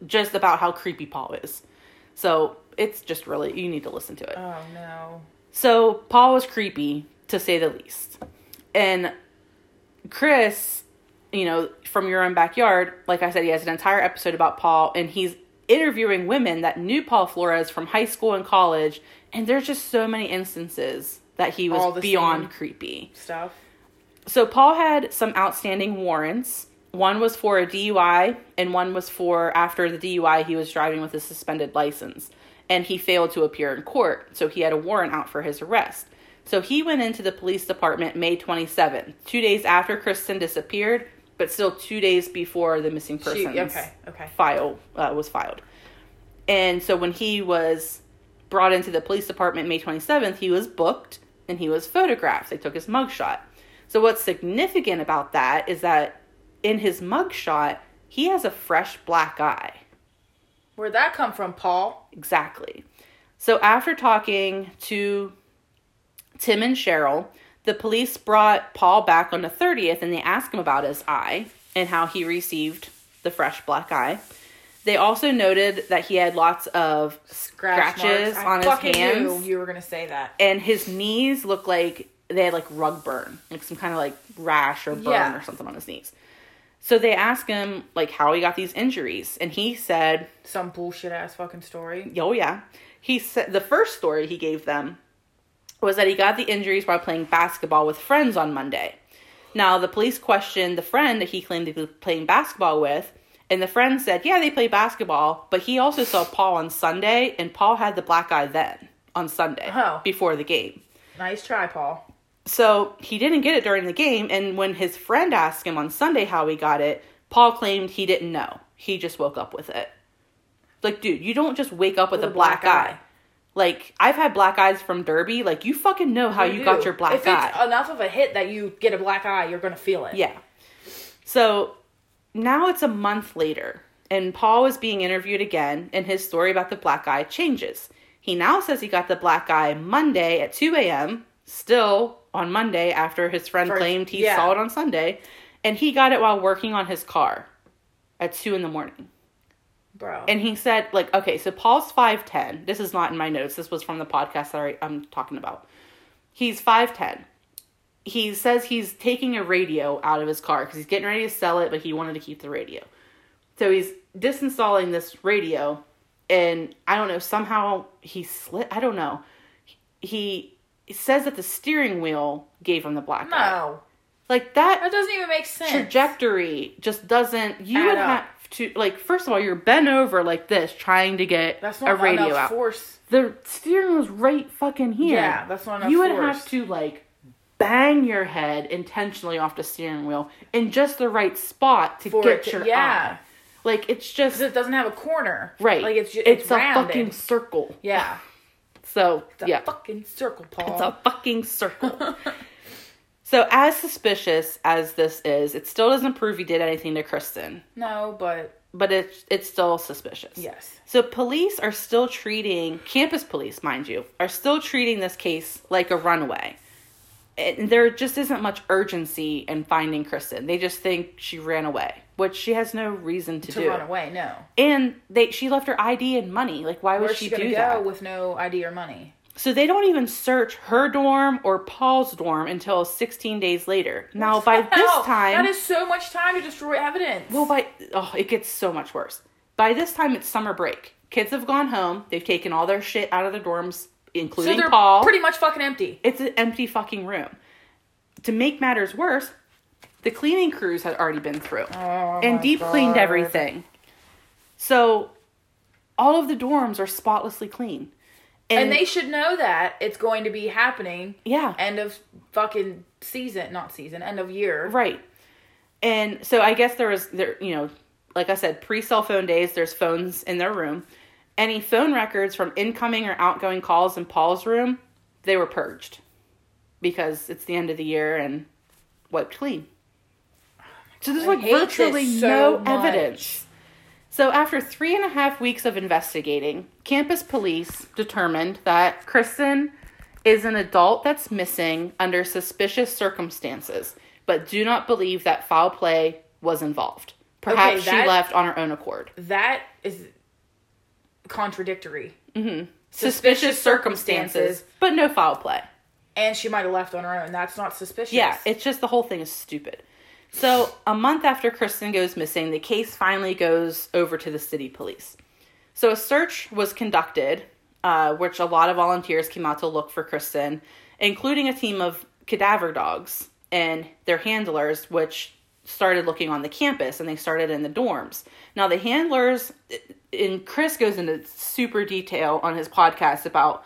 just about how creepy Paul is. So, it's just really you need to listen to it. Oh no. So Paul was creepy to say the least. And Chris, you know, from your own backyard, like I said, he has an entire episode about Paul and he's interviewing women that knew Paul Flores from high school and college. And there's just so many instances that he was beyond creepy. Stuff. So Paul had some outstanding warrants. One was for a DUI, and one was for after the DUI, he was driving with a suspended license. And he failed to appear in court, so he had a warrant out for his arrest. So he went into the police department May 27th, two days after Kristin disappeared, but still two days before the missing She, persons okay. Okay. file uh, was filed. And so when he was brought into the police department May 27th, he was booked and he was photographed. They took his mugshot. So what's significant about that is that in his mugshot, he has a fresh black eye. Where'd that come from, Paul? Exactly. So after talking to Tim and Cheryl, the police brought Paul back on the 30th and they asked him about his eye and how he received the fresh black eye. They also noted that he had lots of Scratch scratches marks. I on his fucking hands Knew you were gonna say that. and his knees look like they had like rug burn, like some kind of like rash or burn Yeah. or something on his knees. So they asked him like how he got these injuries and he said Some bullshit ass fucking story. Oh yeah. he said the first story he gave them was that he got the injuries while playing basketball with friends on Monday. Now, the police questioned the friend that he claimed to be playing basketball with, and the friend said, Yeah, they play basketball, but he also saw Paul on Sunday, and Paul had the black eye then on Sunday Oh. before the game. Nice try, Paul. So he didn't get it during the game, and when his friend asked him on Sunday how he got it, Paul claimed he didn't know. He just woke up with it. Like, dude, you don't just wake up with, a black, eye. Like, I've had black eyes from Derby. Like, you fucking know how you, got your black if eye. it's enough of a hit that you get a black eye, you're gonna feel it. Yeah. So now it's a month later, and Paul is being interviewed again, and his story about the black eye changes. He now says he got the black eye Monday at 2 a.m., still on Monday after his friend First- claimed he yeah. saw it on Sunday, and he got it while working on his car at 2 in the morning. Bro. And he said, like, okay, so Paul's 5'10. This is not in my notes. This was from the podcast that I- I'm talking about. He's 5'10. He says he's taking a radio out of his car because he's getting ready to sell it, but he wanted to keep the radio. So he's disinstalling this radio, and I don't know, somehow he slid. I don't know. He says that the steering wheel gave him the black eye. no, Like that that doesn't even make sense. trajectory just doesn't you Add would up. have to like first of all you're bent over like this trying to get That's not a radio enough out force. the steering wheel's right fucking here Yeah, that's not enough you would force. have to like bang your head intentionally off the steering wheel in just the right spot to For get to- your yeah. eye like it's just it doesn't have a corner. right Like it's just, it's, it's, a fucking circle yeah. so It's a yeah fucking circle, Paul. It's a fucking circle. so, as suspicious as this is, it still doesn't prove he did anything to Kristin, no, but but it's it's still suspicious. yes. So, police are still treating campus police, mind you, are still treating this case like a runaway. And there just isn't much urgency in finding Kristin. They just think she ran away, which she has no reason to, To do. run away, no. And they she left her ID and money. Like, why would she, she do go that? with no ID or money? So they don't even search her dorm or Paul's dorm until 16 days later. Now by What the this time, that is so much time to destroy evidence. well by oh, it gets so much worse. By this time it's summer break. Kids have gone home. They've taken all their shit out of the dorms, so including they're Paul. pretty much fucking empty. it's an empty fucking room. To make matters worse, the cleaning crews had already been through Oh and deep cleaned everything. So all of the dorms are spotlessly clean. And, they should know that it's going to be happening. yeah. End of fucking season, not season, end of year. Right. And so I guess there was there you know, like I said, pre cell phone days, there's phones in their room. Any phone records from incoming or outgoing calls in Paul's room, they were purged. Because it's the end of the year and wiped clean. Oh so there's like virtually so no much. evidence. So after three and a half weeks of investigating, campus police determined that Kristin is an adult that's missing under suspicious circumstances, but do not believe that foul play was involved. Perhaps she that- left on her own accord. That is contradictory. Mm-hmm. Suspicious circumstances, but no foul play. And she might have left on her own. That's not suspicious. Yeah, it's just the whole thing is stupid. So, a month after Kristin goes missing, the case finally goes over to the city police. So, a search was conducted, uh, which a lot of volunteers came out to look for Kristin, including a team of cadaver dogs and their handlers, which started looking on the campus and they started in the dorms. Now, the handlers, and Chris goes into super detail on his podcast about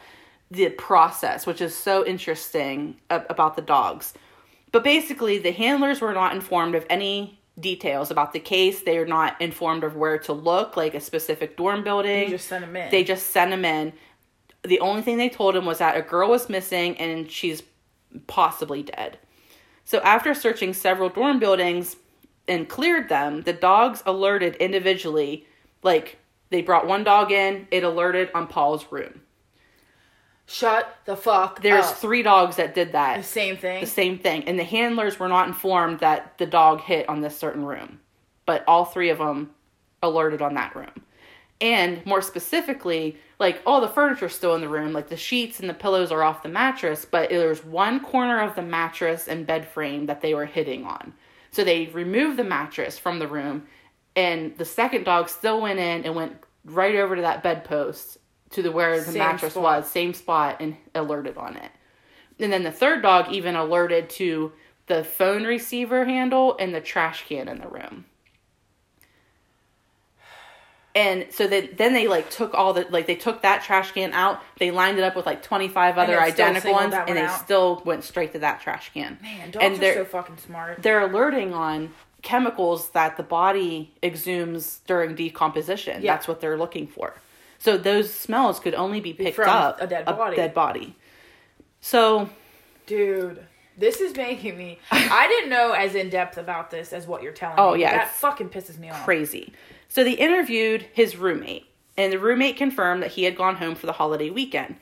the process, which is so interesting about the dogs. But basically, the handlers were not informed of any details about the case. They are not informed of where to look, like a specific dorm building. You just send them in. They just sent him in. The only thing they told him was that a girl was missing and she's possibly dead. So after searching several dorm buildings and cleared them, the dogs alerted individually. Like they brought one dog in, it alerted on Paul's room. Shut the fuck There's up. three dogs that did that the same thing. the same thing. And the handlers were not informed that the dog hit on this certain room, but all three of them alerted on that room. And more specifically, like all the furniture's still in the room, like the sheets and the pillows are off the mattress, but there's one corner of the mattress and bed frame that they were hitting on. So they removed the mattress from the room, and the second dog still went in and went right over to that bedpost to the where the Same mattress spot. was, same spot, and alerted on it. And then the third dog even alerted to the phone receiver handle and the trash can in the room. And so they, then they like took all the like they took that trash can out. They lined it up with like twenty five other identical ones, and they out? still went straight to that trash can. Man, dogs and are they're so fucking smart. they're alerting on chemicals that the body exhumes during decomposition. Yeah. That's what they're looking for. So those smells could only be picked From up a dead body. dead body. So Dude, this is making me. I didn't know as in depth about this as what you're telling Oh, me. yeah, that fucking pisses me off. crazy. So they interviewed his roommate, and the roommate confirmed that he had gone home for the holiday weekend.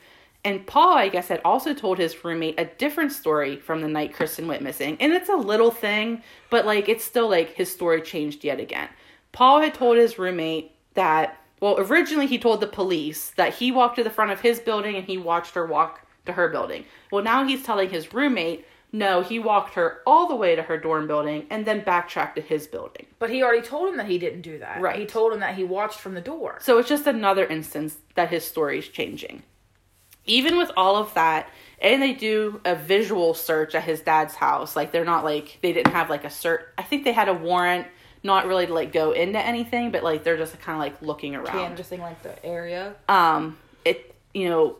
And Paul, I guess, had also told his roommate a different story from the night Kristin went missing. And it's a little thing, but like it's still like his story changed yet again. Paul had told his roommate that, well, originally he told the police that he walked to the front of his building and he watched her walk to her building. Well, now he's telling his roommate, no, he walked her all the way to her dorm building and then backtracked to his building. But he already told him that he didn't do that. Right. He told him that he watched from the door. So it's just another instance that his story is changing. Even with all of that, and they do a visual search at his dad's house. Like they're not like they didn't have like a search. I think they had a warrant, not really to like go into anything, but like they're just kind of like looking around. Canvassing like the area. Um, it you know,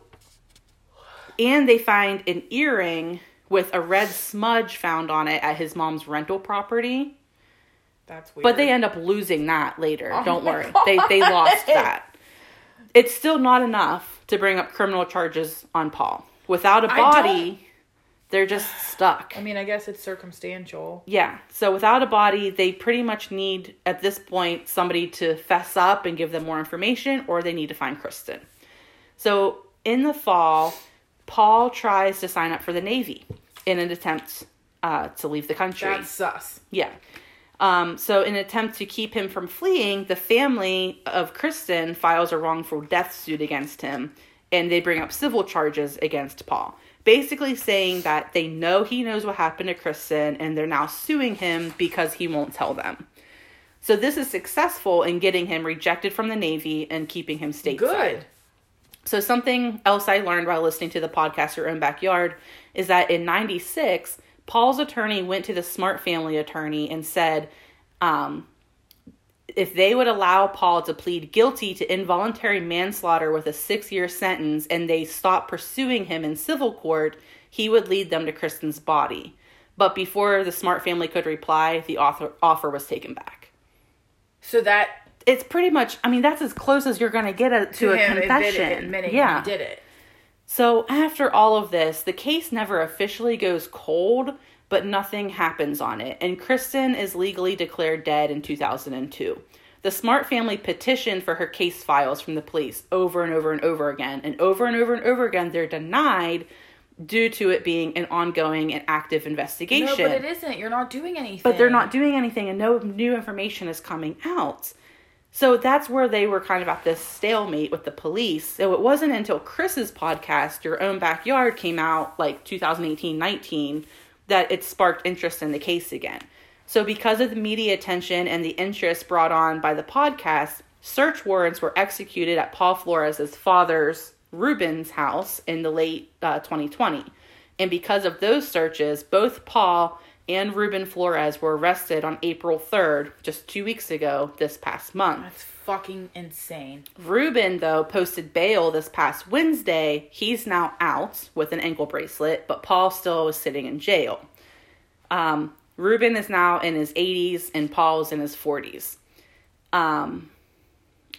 and they find an earring with a red smudge found on it at his mom's rental property. That's weird. But they end up losing that later. Oh Don't worry. They they lost that. It's still not enough to bring up criminal charges on Paul. Without a body, they're just stuck. I mean, I guess it's circumstantial. Yeah. So without a body, they pretty much need at this point somebody to fess up and give them more information or they need to find Kristin. So in the fall, Paul tries to sign up for the Navy in an attempt uh, to leave the country. That's sus. Yeah. Um, so, in an attempt to keep him from fleeing, the family of Kristin files a wrongful death suit against him, and they bring up civil charges against Paul. Basically, saying that they know he knows what happened to Kristin, and they're now suing him because he won't tell them. So, this is successful in getting him rejected from the Navy and keeping him stateside. Good. So something else I learned while listening to the podcast Your Own Backyard is that in 96, Paul's attorney went to the Smart family attorney and said um, if they would allow Paul to plead guilty to involuntary manslaughter with a six year sentence and they stop pursuing him in civil court, he would lead them to Kristin's body. But before the Smart family could reply, the author, offer was taken back. So that It's pretty much, I mean, that's as close as you're going to get a, to, to, a him confession. admitting yeah. he did it. So after all of this, the case never officially goes cold, but nothing happens on it, and Kristin is legally declared dead in 2002. The Smart family petitioned for her case files from the police over and over and over again, and over and over and over again, they're denied due to it being an ongoing and active investigation. No, but it isn't. You're not doing anything. But they're not doing anything, and no new information is coming out. So that's where they were kind of at this stalemate with the police. So it wasn't until Chris's podcast, Your Own Backyard, came out like 2018 19 that it sparked interest in the case again. So, because of the media attention and the interest brought on by the podcast, search warrants were executed at Paul Flores' father's, Ruben's house in the late uh, 2020. And because of those searches, both Paul and Ruben Flores were arrested on April 3rd, just two weeks ago, this past month. That's fucking insane. Ruben, though, posted bail this past Wednesday. He's now out with an ankle bracelet, but Paul still is sitting in jail. Um, Ruben is now in his 80s and Paul's in his 40s. Um,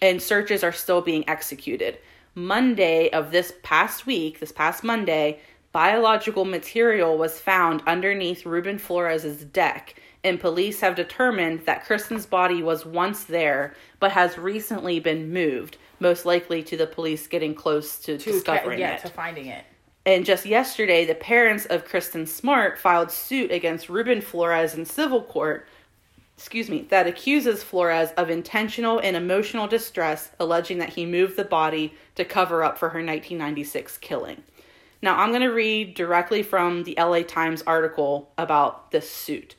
and searches are still being executed. Monday of this past week, this past Monday, biological material was found underneath Ruben Flores' deck, and police have determined that Kristin's body was once there, but has recently been moved, most likely to the police getting close to, To discovering yeah, it. to finding it. And just yesterday, the parents of Kristin Smart filed suit against Ruben Flores in civil court, excuse me, that accuses Flores of intentional and emotional distress, alleging that he moved the body to cover up for her 1996 killing. Now, I'm going to read directly from the LA Times article about this suit.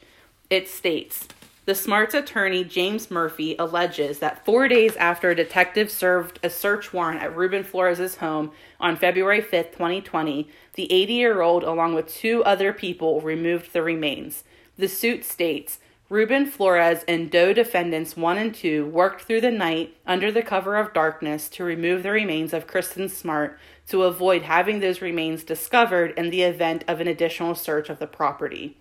It states The Smarts attorney, James Murphy, alleges that four days after a detective served a search warrant at Ruben Flores' home on February 5th, 2020, the 80 year old, along with two other people, removed the remains. The suit states Ruben Flores and Doe defendants 1 and 2 worked through the night under the cover of darkness to remove the remains of Kristin Smart to avoid having those remains discovered in the event of an additional search of the property.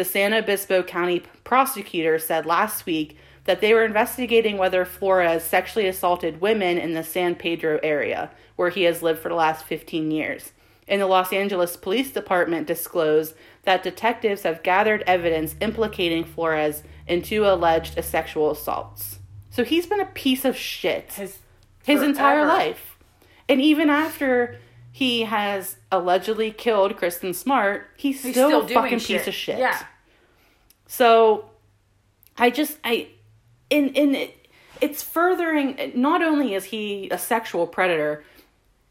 The San Obispo County prosecutor said last week that they were investigating whether Flores sexually assaulted women in the San Pedro area, where he has lived for the last 15 years. And the Los Angeles Police Department disclosed that detectives have gathered evidence implicating Flores in two alleged sexual assaults. So he's been a piece of shit His, his entire life. And even after he has allegedly killed Kristin Smart, he's, He's still, still a fucking shit. piece of shit. Yeah. So I just I in in it, it's furthering not only is he a sexual predator,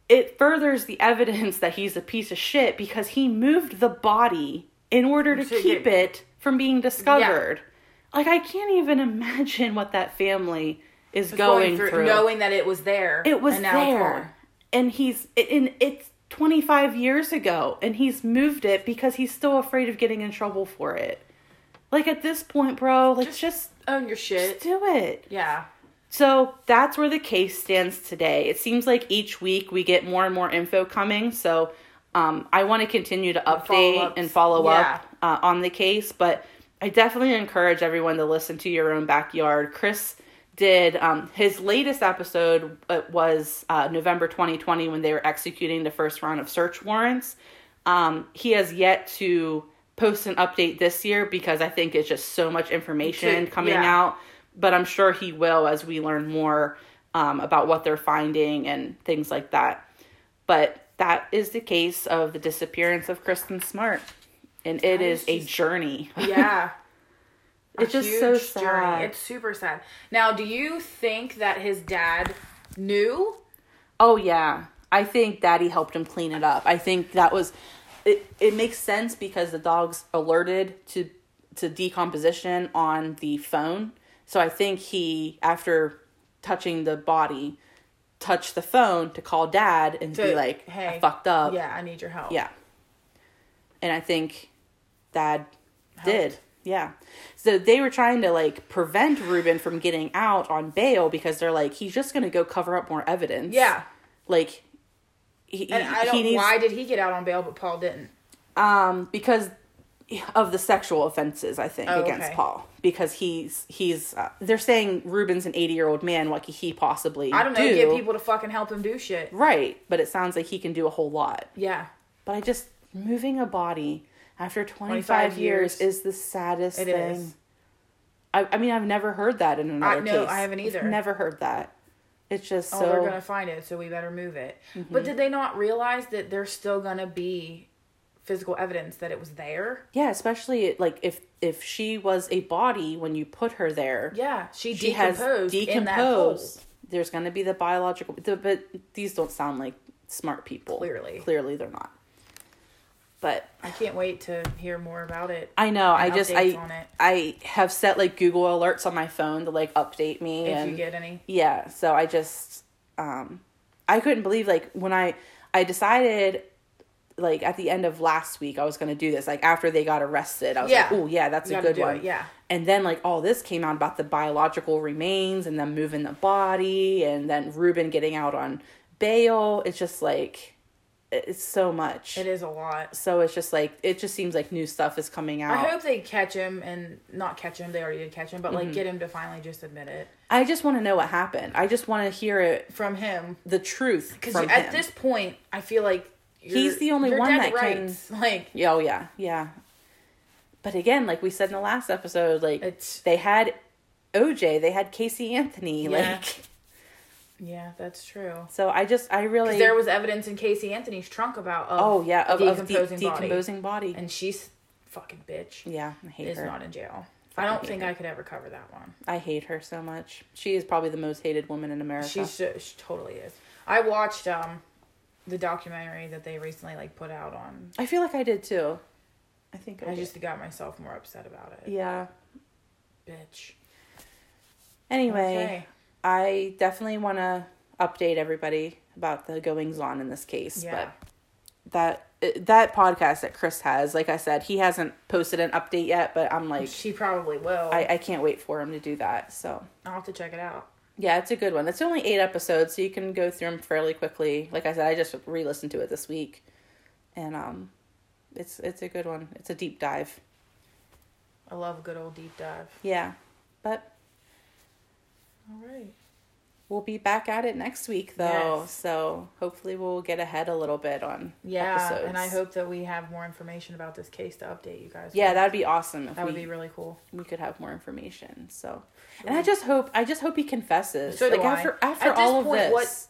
it furthers the evidence that he's a piece of shit because he moved the body in order to To keep it from being discovered. Like I can't even imagine what that family is going, through. knowing that it was there. It was and now it's there. And he's and it's 25 years ago and he's moved it because he's still afraid of getting in trouble for it. Like at this point, bro, like just, Own your just shit. do it. Yeah. So that's where the case stands today. It seems like each week we get more and more info coming. So um, I want to continue to update and follow Yeah. up uh, on the case, but I definitely encourage everyone to listen to your own backyard. Chris did um, his latest episode uh, was uh, November 2020 when they were executing the first round of search warrants. Um, he has yet to post an update this year because I think it's just so much information To- coming yeah. out. But I'm sure he will as we learn more um, about what they're finding and things like that. But that is the case of the disappearance of Kristin Smart. And it is is a journey. Yeah. It's just so sad. It's super sad. Now, do you think that his dad knew? Oh yeah, I think Daddy helped him clean it up. I think that was it. It makes sense because the dog's alerted to to decomposition on the phone. So I think he, after touching the body, touched the phone to call Dad and To, be like, hey, "I fucked up." Yeah, I need your help. Yeah. And I think Dad did. Yeah. So they were trying to like prevent Ruben from getting out on bail because they're like, he's just gonna go cover up more evidence. Yeah. Like he, And I don't. needs, why did he get out on bail, but Paul didn't? um because of the sexual offenses, I think, Oh, against okay. Paul. Because he's he's uh, they're saying Ruben's an eighty year old man, what could he possibly I don't know. do? Get people to fucking help him do shit. right, but it sounds like he can do a whole lot. Yeah. But I just moving a body after 25, 25 years, years. is the saddest It thing. is. I, I mean, I've never heard that in another no, case. I haven't either. I've never heard that. It's just Oh, so. they're gonna find it, so we better move it. Mm-hmm. But did they not realize that there's still gonna be physical evidence that it was there? yeah, especially like if if she was a body when you put her there, Yeah, she, she has decomposed, in that hole. decomposed. There's going to be the biological, the, but these don't sound like smart people. Clearly. clearly they're not. But I can't wait to hear more about it. I know. I just I. I have set like Google alerts on my phone to like update me If and you get any. yeah. So I just um I couldn't believe like when I I decided like at the end of last week I was gonna do this like after they got arrested I was Yeah. like oh yeah that's You a good one it, yeah. and then like all this came out about the biological remains and them moving the body and then Ruben getting out on bail it's just like it's so much It is a lot. so it's just like it just seems like new stuff is coming out I hope they catch him and not catch him. They already did catch him, but Mm-hmm. like get him to finally just admit it I just want to know what happened. I just want to hear it, from him. the truth Because at him. this point, I feel like He's the only one that rights. Like Yeah, oh yeah, yeah. But again, like we said in the last episode, like It's- they had OJ, they had Casey Anthony, Yeah. like yeah, that's true. so. I just, I really, There was evidence in Casey Anthony's trunk about of oh yeah, of, of de- decomposing body, decomposing body. and she's fucking bitch. yeah, I hate Is her. not in jail. I don't hate think her. I could ever cover that one. I hate her so much. She is probably the most hated woman in America. She's she totally is. I watched um the documentary that they recently like put out on. I feel like I did too. I think I, I just got myself more upset about it. yeah. Bitch. Anyway, Okay. I definitely want to update everybody about the goings on in this case. Yeah. But that that podcast that Chris has, like I said, he hasn't posted an update yet. But I'm like, She probably will. I, I can't wait for him to do that. So I'll have to check it out. yeah, it's a good one. It's only eight episodes, so you can go through them fairly quickly. Like I said, I just re-listened to it this week, and um, it's it's a good one. It's a deep dive. I love a good old deep dive. Yeah, but. We'll be back at it next week, though. Yes. So hopefully we'll get ahead a little bit on Yeah, episodes. and I hope that we have more information about this case to update you guys. Yeah, with. that'd be awesome if that would we, be really cool. we could have more information. So, and I just hope I just hope he confesses. So like I. after after At this all of point, this. what-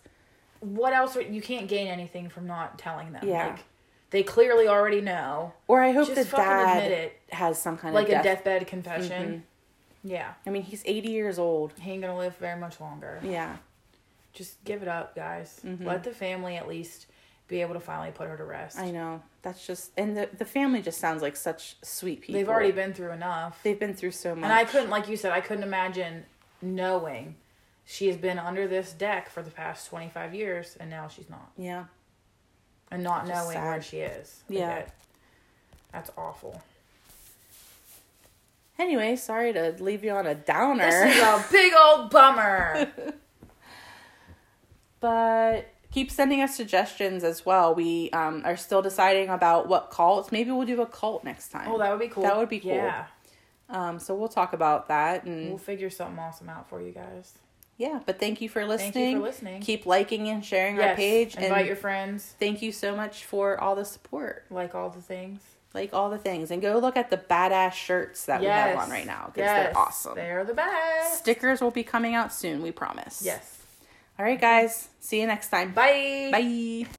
What else? Are, you can't gain anything from not telling them. Yeah. Like, they clearly already know. or I hope Just the dad admit it. has some kind Like of like death. A deathbed confession. Mhm. Yeah. I mean, he's eighty years old. He ain't gonna live very much longer. Yeah, Just give it up, guys. Mhm. Let the family at least be able to finally put her to rest. I know. That's just and the the family just sounds like such sweet people. They've already been through enough. they've been through so much. And I couldn't, like you said, I couldn't imagine knowing she has been under this deck for the past 25 years and now she's not. Yeah. And not Just knowing where she is. Like, Yeah. that- That's awful. Anyway, sorry to leave you on a downer. This is a big old bummer. but keep sending us suggestions as well. We um, are still deciding about what cults. Maybe we'll do a cult next time. oh, that would be cool. That would be cool. Yeah. um, so we'll talk about that and We'll figure something awesome out for you guys. yeah. But thank you for listening. Thank you for listening. Keep liking and sharing our Yes, page Invite and your friends. thank you so much for all the support. Like all the things. Like all the things and go look at the badass shirts that we have on right now because they're awesome. They're the best. Stickers will be coming out soon. We promise. Yes. All right, guys. See you next time. Bye. Bye.